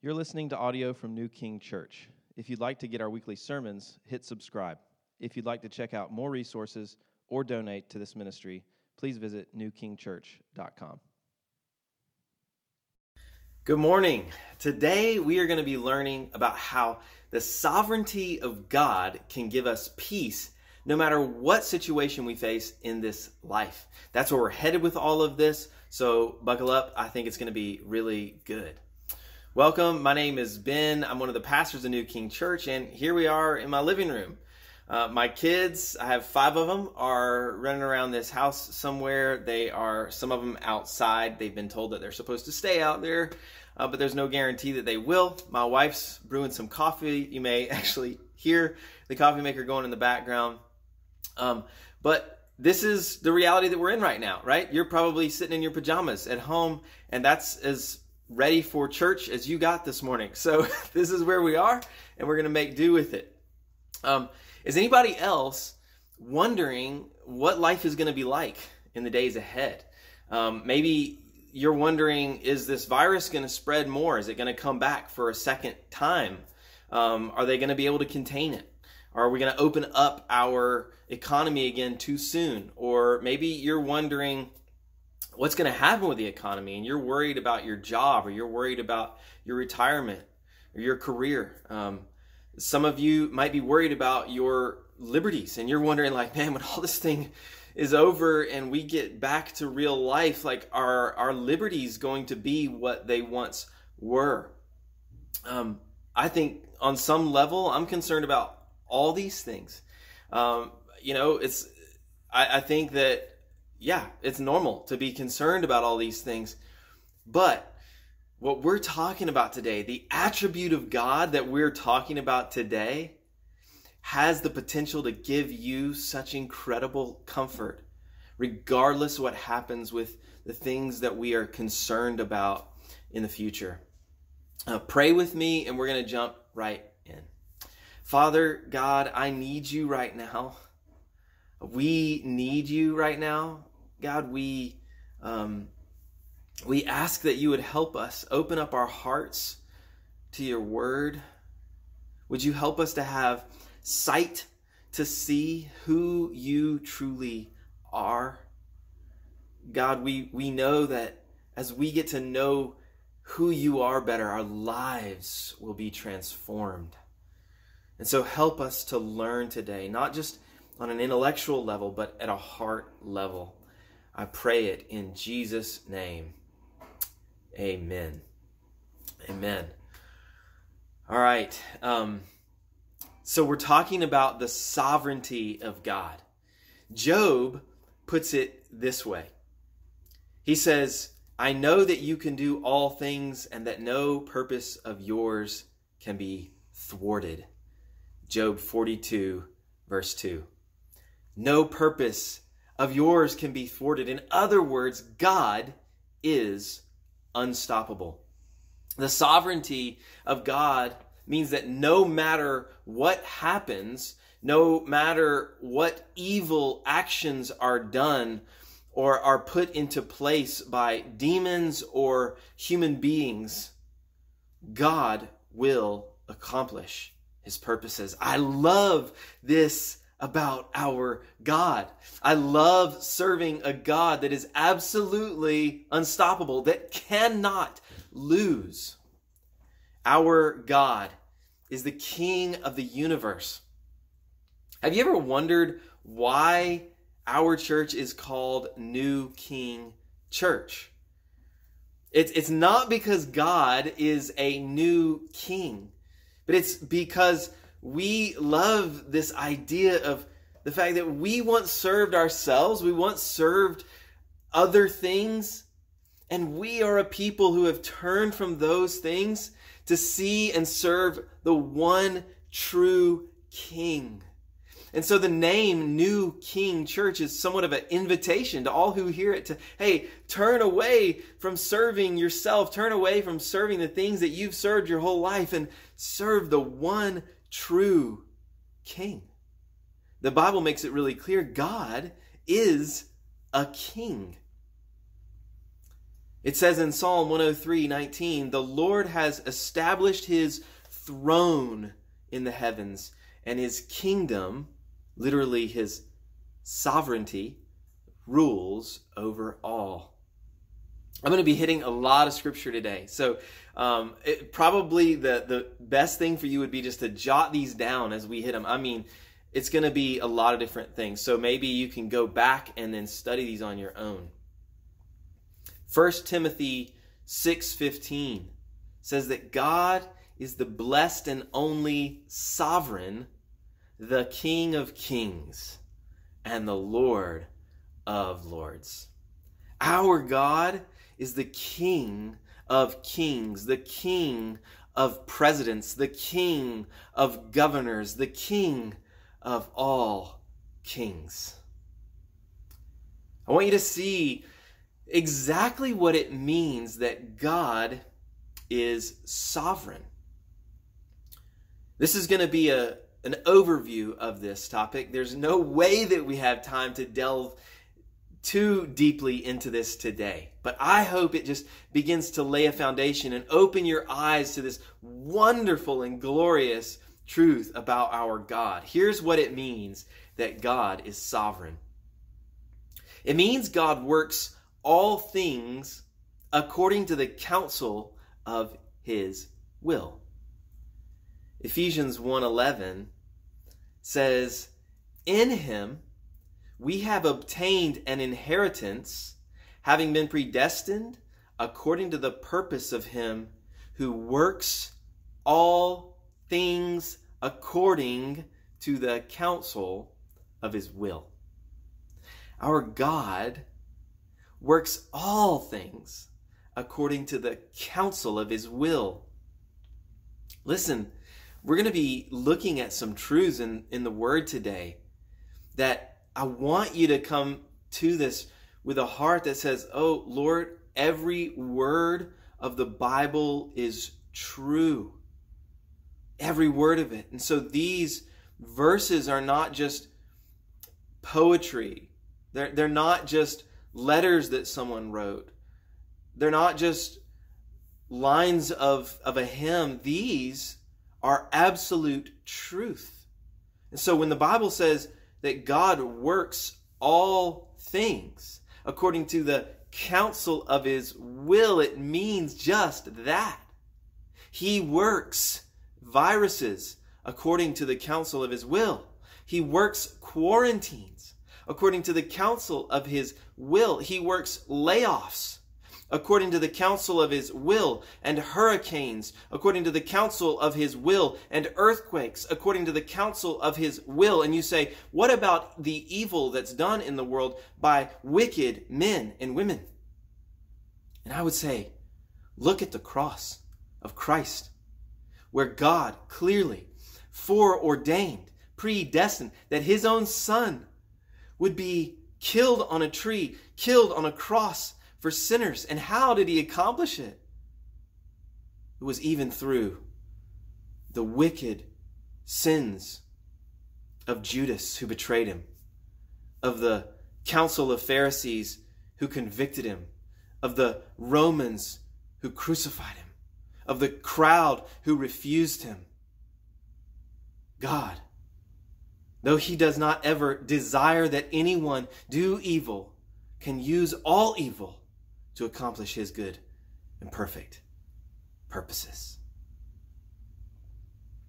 You're listening to audio from New King Church. If you'd like to get our weekly sermons, hit subscribe. If you'd like to check out more resources or donate to this ministry, please visit newkingchurch.com. Good morning. Today we are going to be learning about how the sovereignty of God can give us peace no matter what situation we face in this life. That's where we're headed with all of this. So buckle up. I think it's going to be really good. Welcome. My name is Ben. I'm one of the pastors of New King Church, and here we are in my living room. Uh, my kids, I have five of them, are running around this house somewhere. They are, some of them outside. They've been told that they're supposed to stay out there, uh, but there's no guarantee that they will. My wife's brewing some coffee. You may actually hear the coffee maker going in the background. Um, but this is the reality that we're in right now, right? You're probably sitting in your pajamas at home, and that's as ready for church as you got this morning. So this is where we are, and we're going to make do with it. Um, is anybody else wondering what life is going to be like in the days ahead? Um, maybe you're wondering, is this virus going to spread more? Is it going to come back for a second time? Um, are they going to be able to contain it? Are we going to open up our economy again too soon? Or maybe you're wondering, what's going to happen with the economy and you're worried about your job or you're worried about your retirement or your career um, some of you might be worried about your liberties and you're wondering like man when all this thing is over and we get back to real life like are our liberties going to be what they once were? Um, i think on some level i'm concerned about all these things. Um, you know it's I, I think that yeah, it's normal to be concerned about all these things. But what we're talking about today, the attribute of God that we're talking about today, has the potential to give you such incredible comfort, regardless what happens with the things that we are concerned about in the future. Uh, pray with me, and we're going to jump right in. Father God, I need you right now. We need you right now. God, we um, we ask that you would help us open up our hearts to your word. Would you help us to have sight to see who you truly are? God, we, we know that as we get to know who you are better, our lives will be transformed. And so help us to learn today, not just on an intellectual level, but at a heart level. I pray it in Jesus' name. Amen. Amen. All right. Um, so we're talking about the sovereignty of God. Job puts it this way He says, I know that you can do all things and that no purpose of yours can be thwarted. Job 42, verse 2. No purpose of yours can be thwarted. In other words, God is unstoppable. The sovereignty of God means that no matter what happens, no matter what evil actions are done or are put into place by demons or human beings, God will accomplish his purposes. I love this about our God. I love serving a God that is absolutely unstoppable, that cannot lose. Our God is the King of the universe. Have you ever wondered why our church is called New King Church? It's, it's not because God is a new king, but it's because we love this idea of the fact that we once served ourselves, we once served other things, and we are a people who have turned from those things to see and serve the one true King. And so the name New King Church is somewhat of an invitation to all who hear it to, hey, turn away from serving yourself, turn away from serving the things that you've served your whole life, and serve the one true king. The Bible makes it really clear God is a king. It says in Psalm 103 19, the Lord has established his throne in the heavens, and his kingdom, literally his sovereignty, rules over all. I'm going to be hitting a lot of scripture today. So, um, it, probably the, the best thing for you would be just to jot these down as we hit them. I mean, it's going to be a lot of different things. So maybe you can go back and then study these on your own. 1 Timothy 6:15 says that God is the blessed and only sovereign, the King of kings and the Lord of lords. Our God is the King of kings, the King of presidents, the King of governors, the King of all kings. I want you to see exactly what it means that God is sovereign. This is going to be a, an overview of this topic. There's no way that we have time to delve too deeply into this today. But I hope it just begins to lay a foundation and open your eyes to this wonderful and glorious truth about our God. Here's what it means that God is sovereign it means God works all things according to the counsel of his will. Ephesians 1:11 says, "In him we have obtained an inheritance, having been predestined according to the purpose of him who works all things according to the counsel of his will." Our God works all things according to the counsel of his will. Listen, we're going to be looking at some truths in, in the word today that I want you to come to this with a heart that says, Oh, Lord, every word of the Bible is true. Every word of it. And so these verses are not just poetry, they're, they're not just letters that someone wrote. They're not just lines of, of a hymn. These are absolute truth. And so when the Bible says that God works all things according to the counsel of his will, it means just that. He works viruses according to the counsel of his will. He works quarantines according to the counsel of his will. He works layoffs according to the counsel of his will, and hurricanes according to the counsel of his will, and earthquakes according to the counsel of his will. And you say, what about the evil that's done in the world by wicked men and women? And I would say, look at the cross of Christ, where God clearly foreordained, predestined that his own son would be killed on a tree, killed on a cross for sinners. And how did he accomplish it? It was even through the wicked sins of Judas who betrayed him, of the council of Pharisees who convicted him, of the Romans who crucified him, of the crowd who refused him. God though he does not ever desire that anyone do evil, can use all evil to accomplish his good and perfect purposes.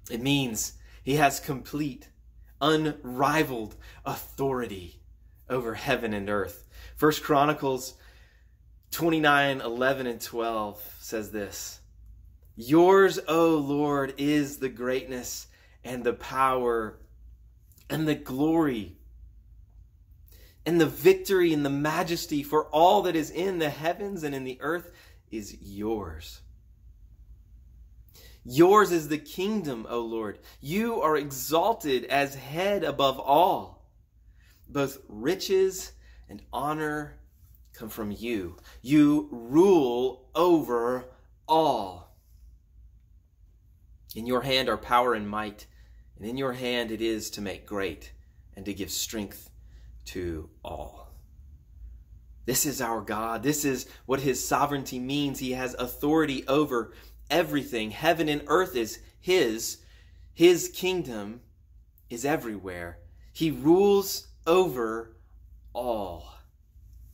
It means he has complete, unrivaled authority over heaven and earth. First Chronicles 29 11 and 12 says this Yours, O Lord, is the greatness and the power and the glory and the victory and the majesty for all that is in the heavens and in the earth is yours. Yours is the kingdom, O Lord. You are exalted as head above all. Both riches and honor come from you. You rule over all. In your hand are power and might and in your hand it is to make great and to give strength to all. This is our God. This is what his sovereignty means. He has authority over everything. Heaven and earth is his. His kingdom is everywhere. He rules over all.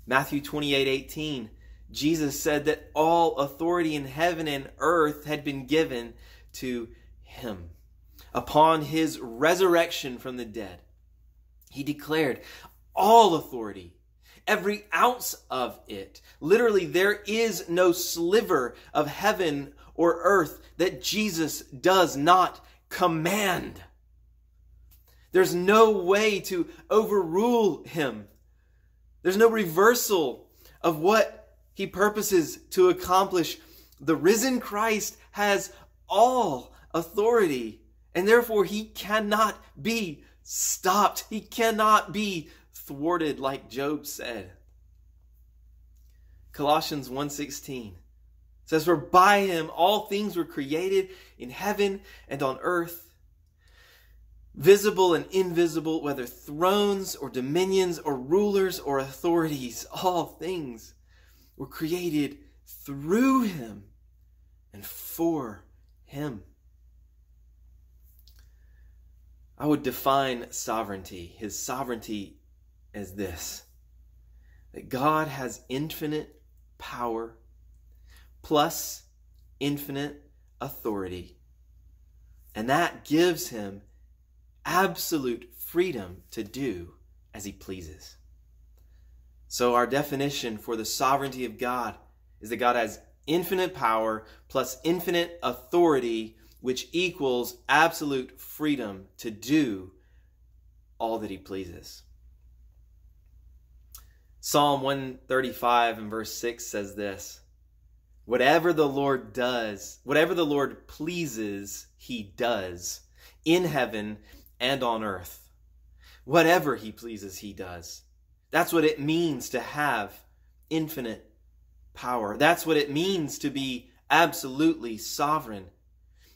Matthew 28 18, Jesus said that all authority in heaven and earth had been given to him. Upon his resurrection from the dead, he declared all authority every ounce of it. Literally, there is no sliver of heaven or earth that Jesus does not command. There's no way to overrule him. There's no reversal of what he purposes to accomplish. The risen Christ has all authority, and therefore he cannot be stopped. He cannot be thwarted like Job said. Colossians 1:16 says for by him all things were created in heaven and on earth visible and invisible whether thrones or dominions or rulers or authorities all things were created through him and for him I would define sovereignty his sovereignty as this that God has infinite power plus infinite authority. And that gives him absolute freedom to do as he pleases. So, our definition for the sovereignty of God is that God has infinite power plus infinite authority, which equals absolute freedom to do all that he pleases. Psalm 135 and verse 6 says this Whatever the Lord does, whatever the Lord pleases, he does in heaven and on earth. Whatever he pleases, he does. That's what it means to have infinite power. That's what it means to be absolutely sovereign.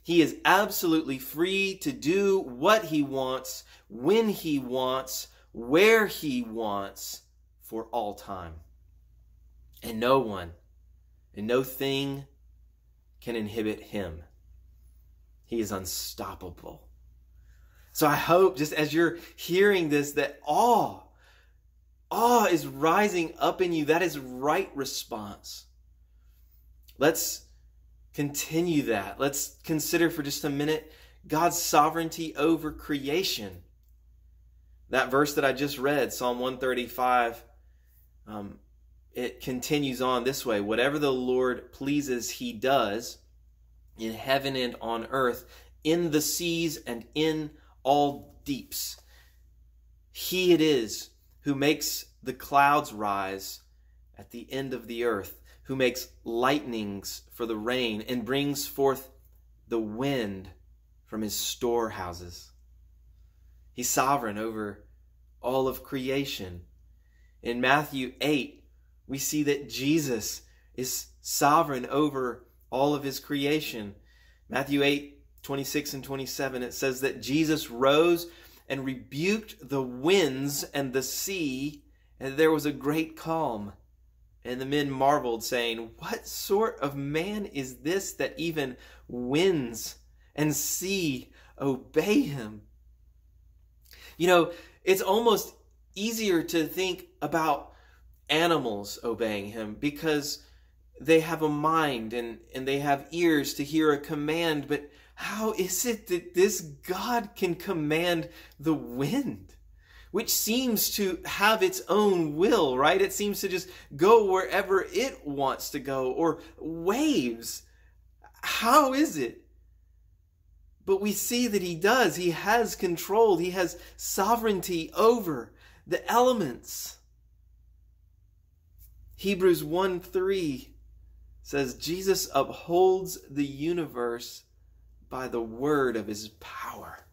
He is absolutely free to do what he wants, when he wants, where he wants for all time. And no one and no thing can inhibit him. He is unstoppable. So I hope just as you're hearing this that awe, awe is rising up in you. That is right response. Let's continue that. Let's consider for just a minute God's sovereignty over creation. That verse that I just read, Psalm 135, um, it continues on this way whatever the Lord pleases, he does in heaven and on earth, in the seas and in all deeps. He it is who makes the clouds rise at the end of the earth, who makes lightnings for the rain and brings forth the wind from his storehouses. He's sovereign over all of creation. In Matthew 8, we see that Jesus is sovereign over all of his creation. Matthew 8, 26 and 27, it says that Jesus rose and rebuked the winds and the sea, and there was a great calm. And the men marveled, saying, What sort of man is this that even winds and sea obey him? You know, it's almost easier to think about animals obeying him because they have a mind and, and they have ears to hear a command. But how is it that this God can command the wind? Which seems to have its own will, right? It seems to just go wherever it wants to go, or waves. How is it? But we see that he does. He has control, he has sovereignty over the elements. Hebrews 1 3 says Jesus upholds the universe by the word of his power.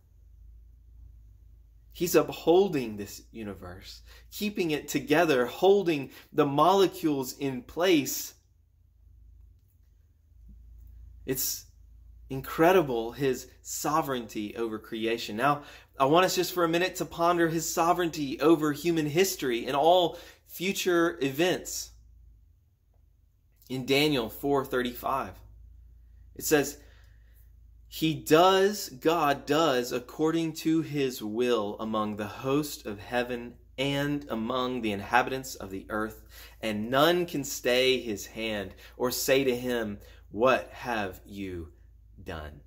He's upholding this universe, keeping it together, holding the molecules in place. It's incredible his sovereignty over creation. Now, I want us just for a minute to ponder his sovereignty over human history and all future events. In Daniel 4:35, it says, He does, God does, according to his will among the host of heaven and among the inhabitants of the earth, and none can stay his hand or say to him, What have you done?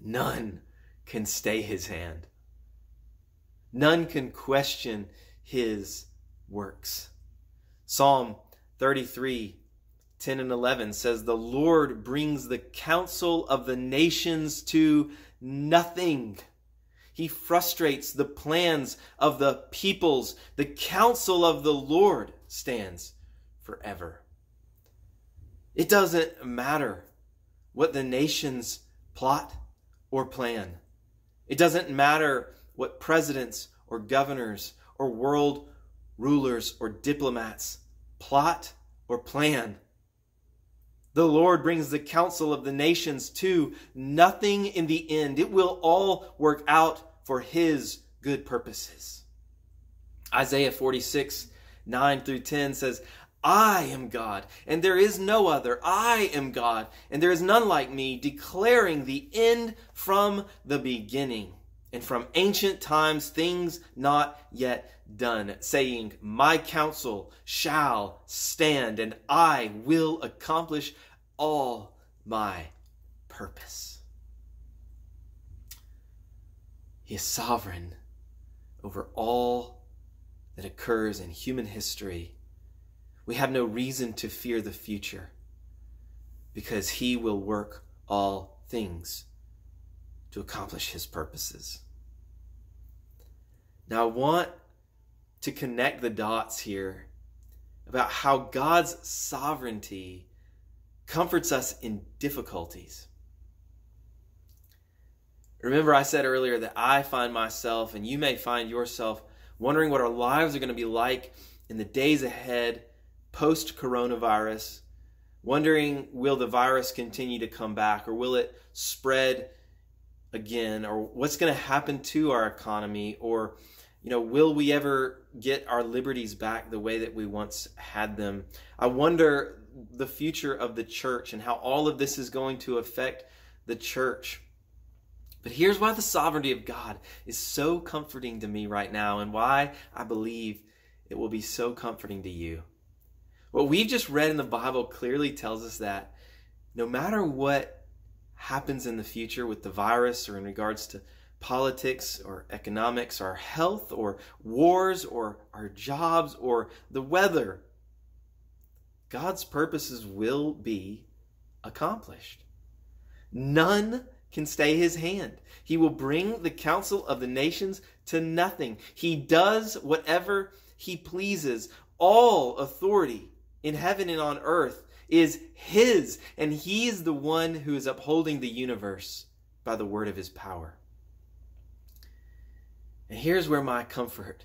None can stay his hand. None can question his works. Psalm 33 10 and 11 says, The Lord brings the counsel of the nations to nothing. He frustrates the plans of the peoples. The counsel of the Lord stands forever. It doesn't matter what the nations plot or plan. It doesn't matter what presidents or governors or world rulers or diplomats plot or plan. The Lord brings the counsel of the nations to nothing in the end. It will all work out for His good purposes. Isaiah 46, 9 through 10 says, I am God, and there is no other. I am God, and there is none like me, declaring the end from the beginning, and from ancient times things not yet done, saying, My counsel shall stand, and I will accomplish all my purpose. He is sovereign over all that occurs in human history we have no reason to fear the future because He will work all things to accomplish His purposes. Now, I want to connect the dots here about how God's sovereignty comforts us in difficulties. Remember, I said earlier that I find myself, and you may find yourself, wondering what our lives are going to be like in the days ahead post coronavirus, wondering will the virus continue to come back or will it spread again or what's going to happen to our economy or you know will we ever get our liberties back the way that we once had them? I wonder the future of the church and how all of this is going to affect the church. But here's why the sovereignty of god is so comforting to me right now and why i believe it will be so comforting to you what we've just read in the Bible clearly tells us that no matter what happens in the future with the virus or in regards to politics or economics or health or wars or our jobs or the weather, God's purposes will be accomplished. None can stay his hand. He will bring the counsel of the nations to nothing. He does whatever he pleases. All authority in heaven and on earth is His, and He is the one who is upholding the universe by the word of His power. And here's where my comfort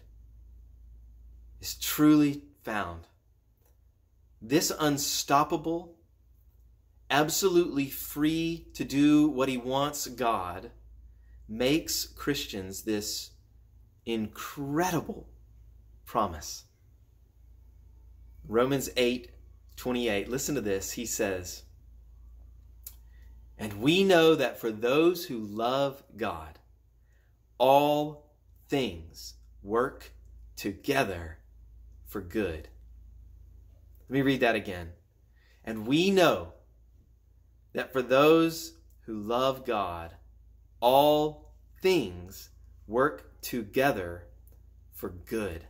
is truly found. This unstoppable, absolutely free to do what He wants God makes Christians this incredible promise. Romans 8 28. Listen to this. He says, And we know that for those who love God, all things work together for good. Let me read that again. And we know that for those who love God, all things work together for good.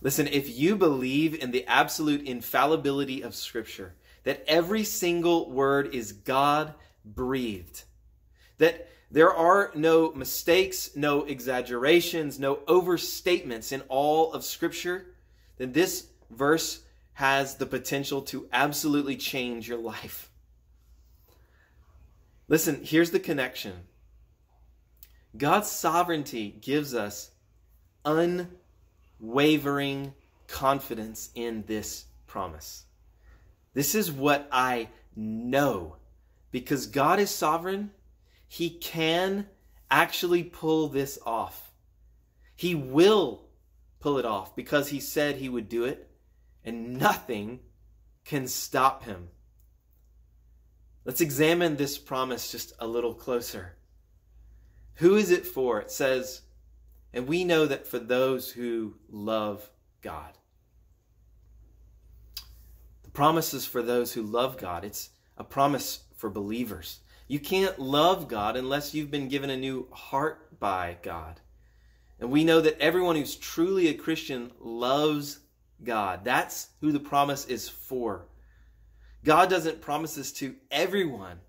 Listen, if you believe in the absolute infallibility of Scripture, that every single word is God breathed, that there are no mistakes, no exaggerations, no overstatements in all of Scripture, then this verse has the potential to absolutely change your life. Listen, here's the connection God's sovereignty gives us un wavering confidence in this promise. This is what I know. Because God is sovereign, He can actually pull this off. He will pull it off because he said he would do it, and nothing can stop him. Let's examine this promise just a little closer. Who is it for? It says, and we know that for those who love God. The promise is for those who love God. It's a promise for believers. You can't love God unless you've been given a new heart by God. And we know that everyone who's truly a Christian loves God. That's who the promise is for. God doesn't promise this to everyone.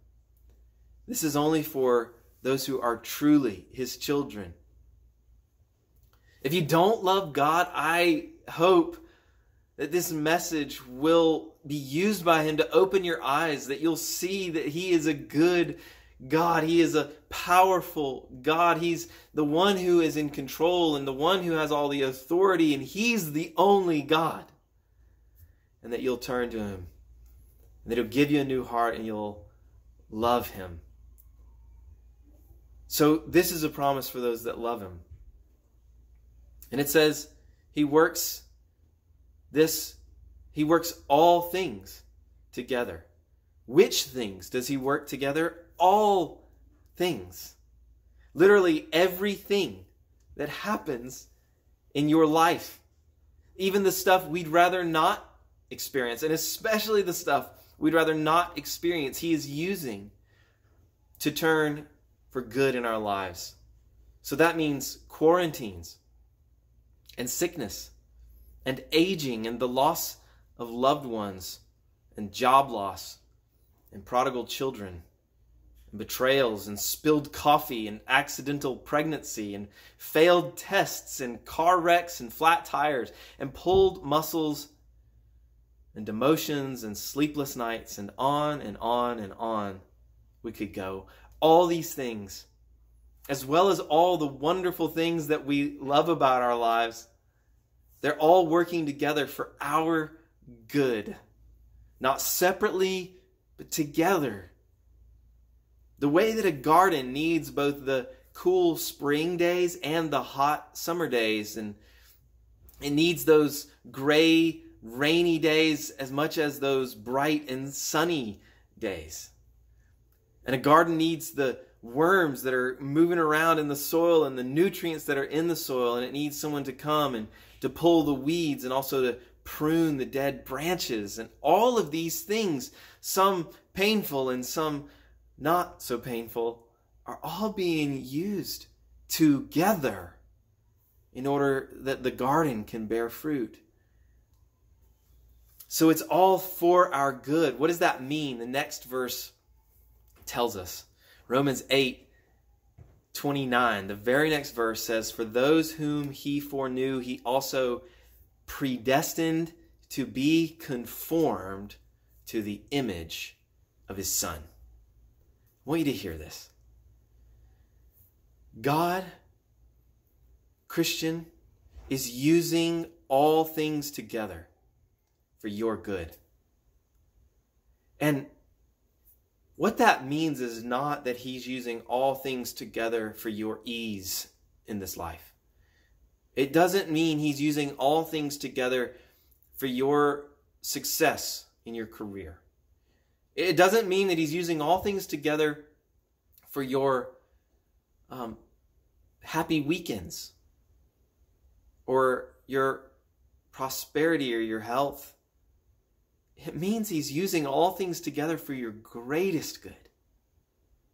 This is only for those who are truly his children. If you don't love God, I hope that this message will be used by him to open your eyes, that you'll see that he is a good God. He is a powerful God. He's the one who is in control and the one who has all the authority, and He's the only God. And that you'll turn to Him, and that He'll give you a new heart and you'll love Him. So, this is a promise for those that love Him. And it says, He works this, He works all things together. Which things does He work together? all things. Literally everything that happens in your life. Even the stuff we'd rather not experience, and especially the stuff we'd rather not experience, He is using to turn for good in our lives. So that means quarantines and sickness and aging and the loss of loved ones and job loss and prodigal children and betrayals and spilled coffee and accidental pregnancy and failed tests and car wrecks and flat tires and pulled muscles and demotions and sleepless nights and on and on and on we could go. All these things, as well as all the wonderful things that we love about our lives, they're all working together for our good. Not separately, but together the way that a garden needs both the cool spring days and the hot summer days, and it needs those gray, rainy days as much as those bright and sunny days. And a garden needs the worms that are moving around in the soil and the nutrients that are in the soil, and it needs someone to come and to pull the weeds and also to prune the dead branches. And all of these things, some painful and some not so painful, are all being used together in order that the garden can bear fruit. So it's all for our good. What does that mean? The next verse tells us. Romans 8 29, the very next verse says, For those whom he foreknew, he also predestined to be conformed to the image of his son. I want you to hear this. God, Christian, is using all things together for your good. And what that means is not that He's using all things together for your ease in this life. It doesn't mean He's using all things together for your success in your career. It doesn't mean that he's using all things together for your um, happy weekends or your prosperity or your health. It means he's using all things together for your greatest good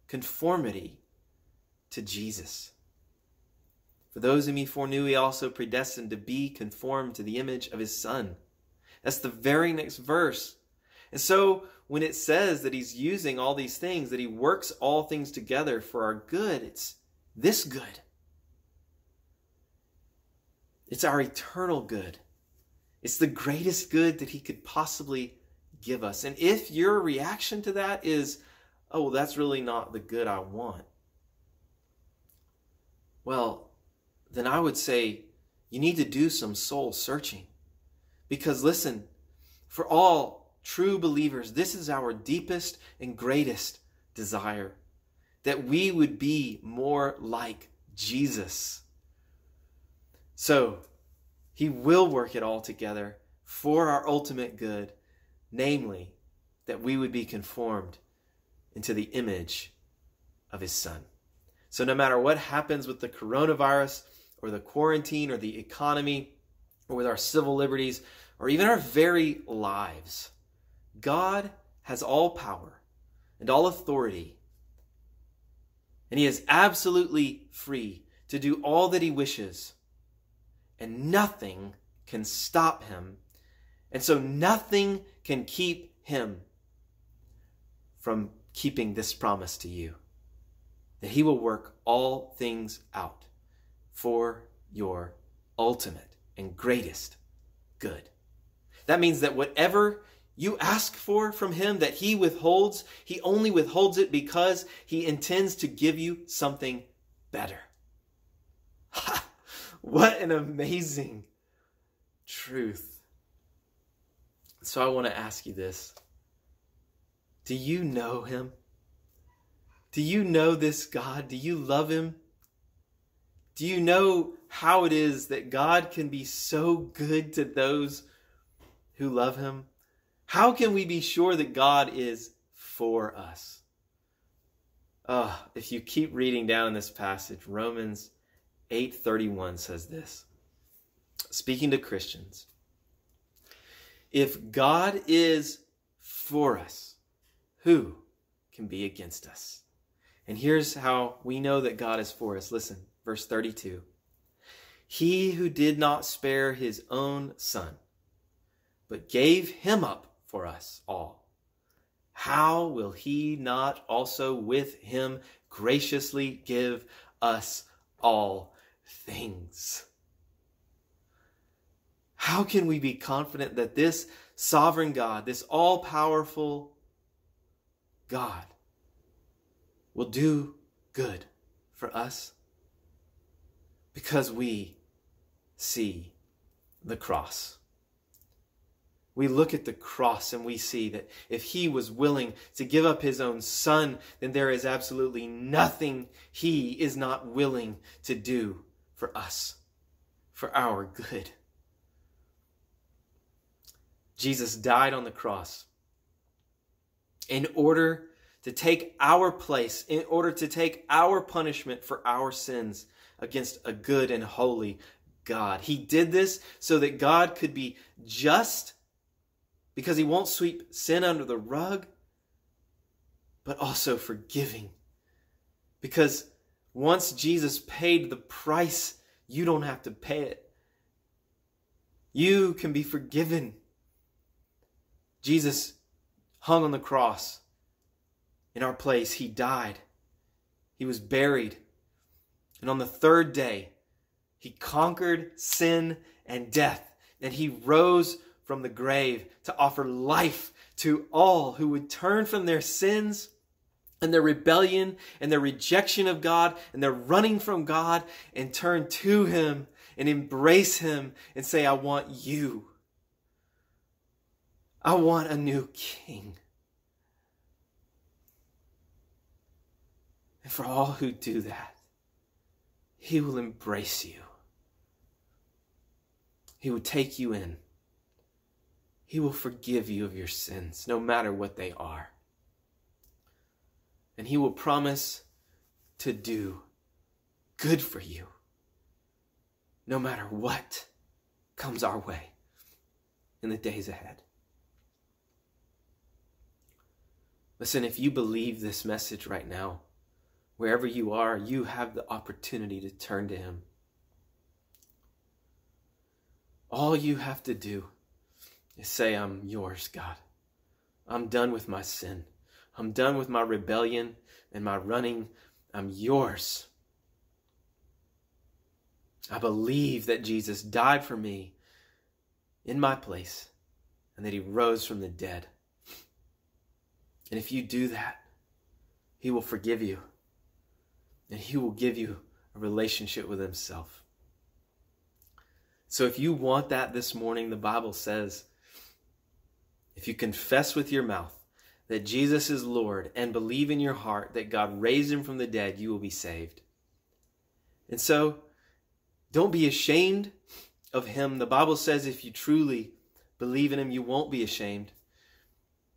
conformity to Jesus. For those whom he foreknew, he also predestined to be conformed to the image of his Son. That's the very next verse. And so when it says that he's using all these things, that he works all things together for our good, it's this good. It's our eternal good. It's the greatest good that he could possibly give us. And if your reaction to that is, oh, well, that's really not the good I want, well, then I would say you need to do some soul searching. Because listen, for all true believers, this is our deepest and greatest desire that we would be more like Jesus. So, He will work it all together for our ultimate good, namely, that we would be conformed into the image of His Son. So, no matter what happens with the coronavirus or the quarantine or the economy or with our civil liberties or even our very lives, God has all power and all authority. And He is absolutely free to do all that He wishes. And nothing can stop Him. And so nothing can keep Him from keeping this promise to you that He will work all things out for your ultimate and greatest good. That means that whatever you ask for from Him that He withholds, He only withholds it because He intends to give you something better. Ha! What an amazing truth. So I want to ask you this Do you know Him? Do you know this God? Do you love Him? Do you know how it is that God can be so good to those who love Him? How can we be sure that God is for us? Oh, if you keep reading down in this passage, Romans 8:31 says this. Speaking to Christians, if God is for us, who can be against us? And here's how we know that God is for us. Listen, verse 32. He who did not spare his own son, but gave him up for us all, how will he not also with him graciously give us all things? How can we be confident that this sovereign God, this all powerful God, will do good for us? Because we see the cross we look at the cross and we see that if he was willing to give up his own son, then there is absolutely nothing he is not willing to do for us, for our good. Jesus died on the cross in order to take our place, in order to take our punishment for our sins against a good and holy God. He did this so that God could be just because he won't sweep sin under the rug, but also forgiving. Because once Jesus paid the price, you don't have to pay it. You can be forgiven. Jesus hung on the cross in our place. He died. He was buried. And on the third day, he conquered sin and death. And he rose from the grave to offer life to all who would turn from their sins and their rebellion and their rejection of God and their running from God and turn to Him and embrace Him and say, I want you. I want a new king. And for all who do that, He will embrace you. He will take you in. He will forgive you of your sins, no matter what they are. And He will promise to do good for you, no matter what comes our way in the days ahead. Listen, if you believe this message right now, wherever you are, you have the opportunity to turn to Him. All you have to do is say, I'm yours, God. I'm done with my sin. I'm done with my rebellion and my running. I'm yours. I believe that Jesus died for me in my place and that he rose from the dead. And if you do that, he will forgive you and he will give you a relationship with himself. So if you want that this morning, the Bible says if you confess with your mouth that Jesus is Lord and believe in your heart that God raised him from the dead, you will be saved. And so, don't be ashamed of Him. The Bible says if you truly believe in Him, you won't be ashamed.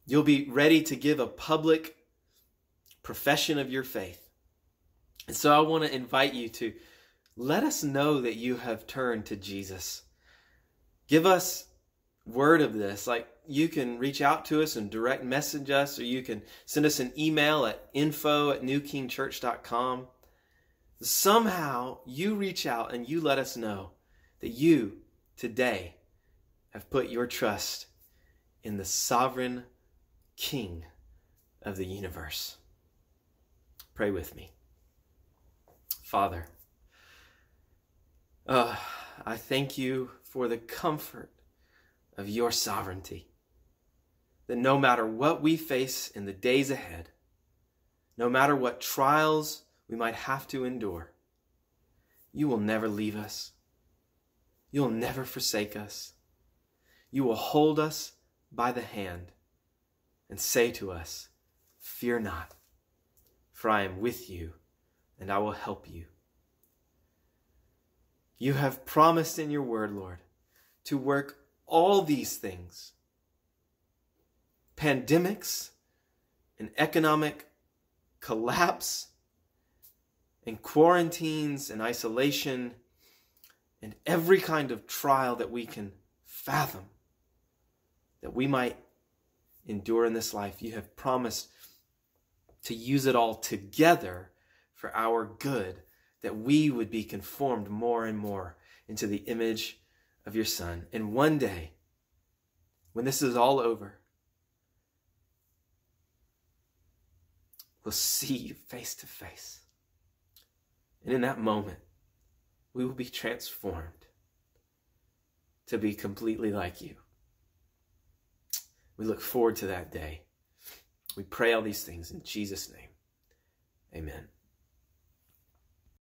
You'll be ready to give a public profession of your faith. And so I want to invite you to let us know that you have turned to Jesus. Give us word of this. Like you can reach out to us and direct message us, or you can send us an email at info at newkingchurch.com. Somehow you reach out and you let us know that you today have put your trust in the sovereign King of the universe. Pray with me. Father, uh, I thank you for the comfort of your sovereignty. That no matter what we face in the days ahead, no matter what trials we might have to endure, you will never leave us. You will never forsake us. You will hold us by the hand and say to us, Fear not, for I am with you and I will help you. You have promised in your word, Lord, to work all these things pandemics and economic collapse and quarantines and isolation and every kind of trial that we can fathom that we might endure in this life. You have promised to use it all together for our good, that we would be conformed more and more into the image of your Son. And one day, when this is all over, we'll see you face to face. And in that moment, we will be transformed to be completely like you. We look forward to that day. We pray all these things in Jesus' name. Amen.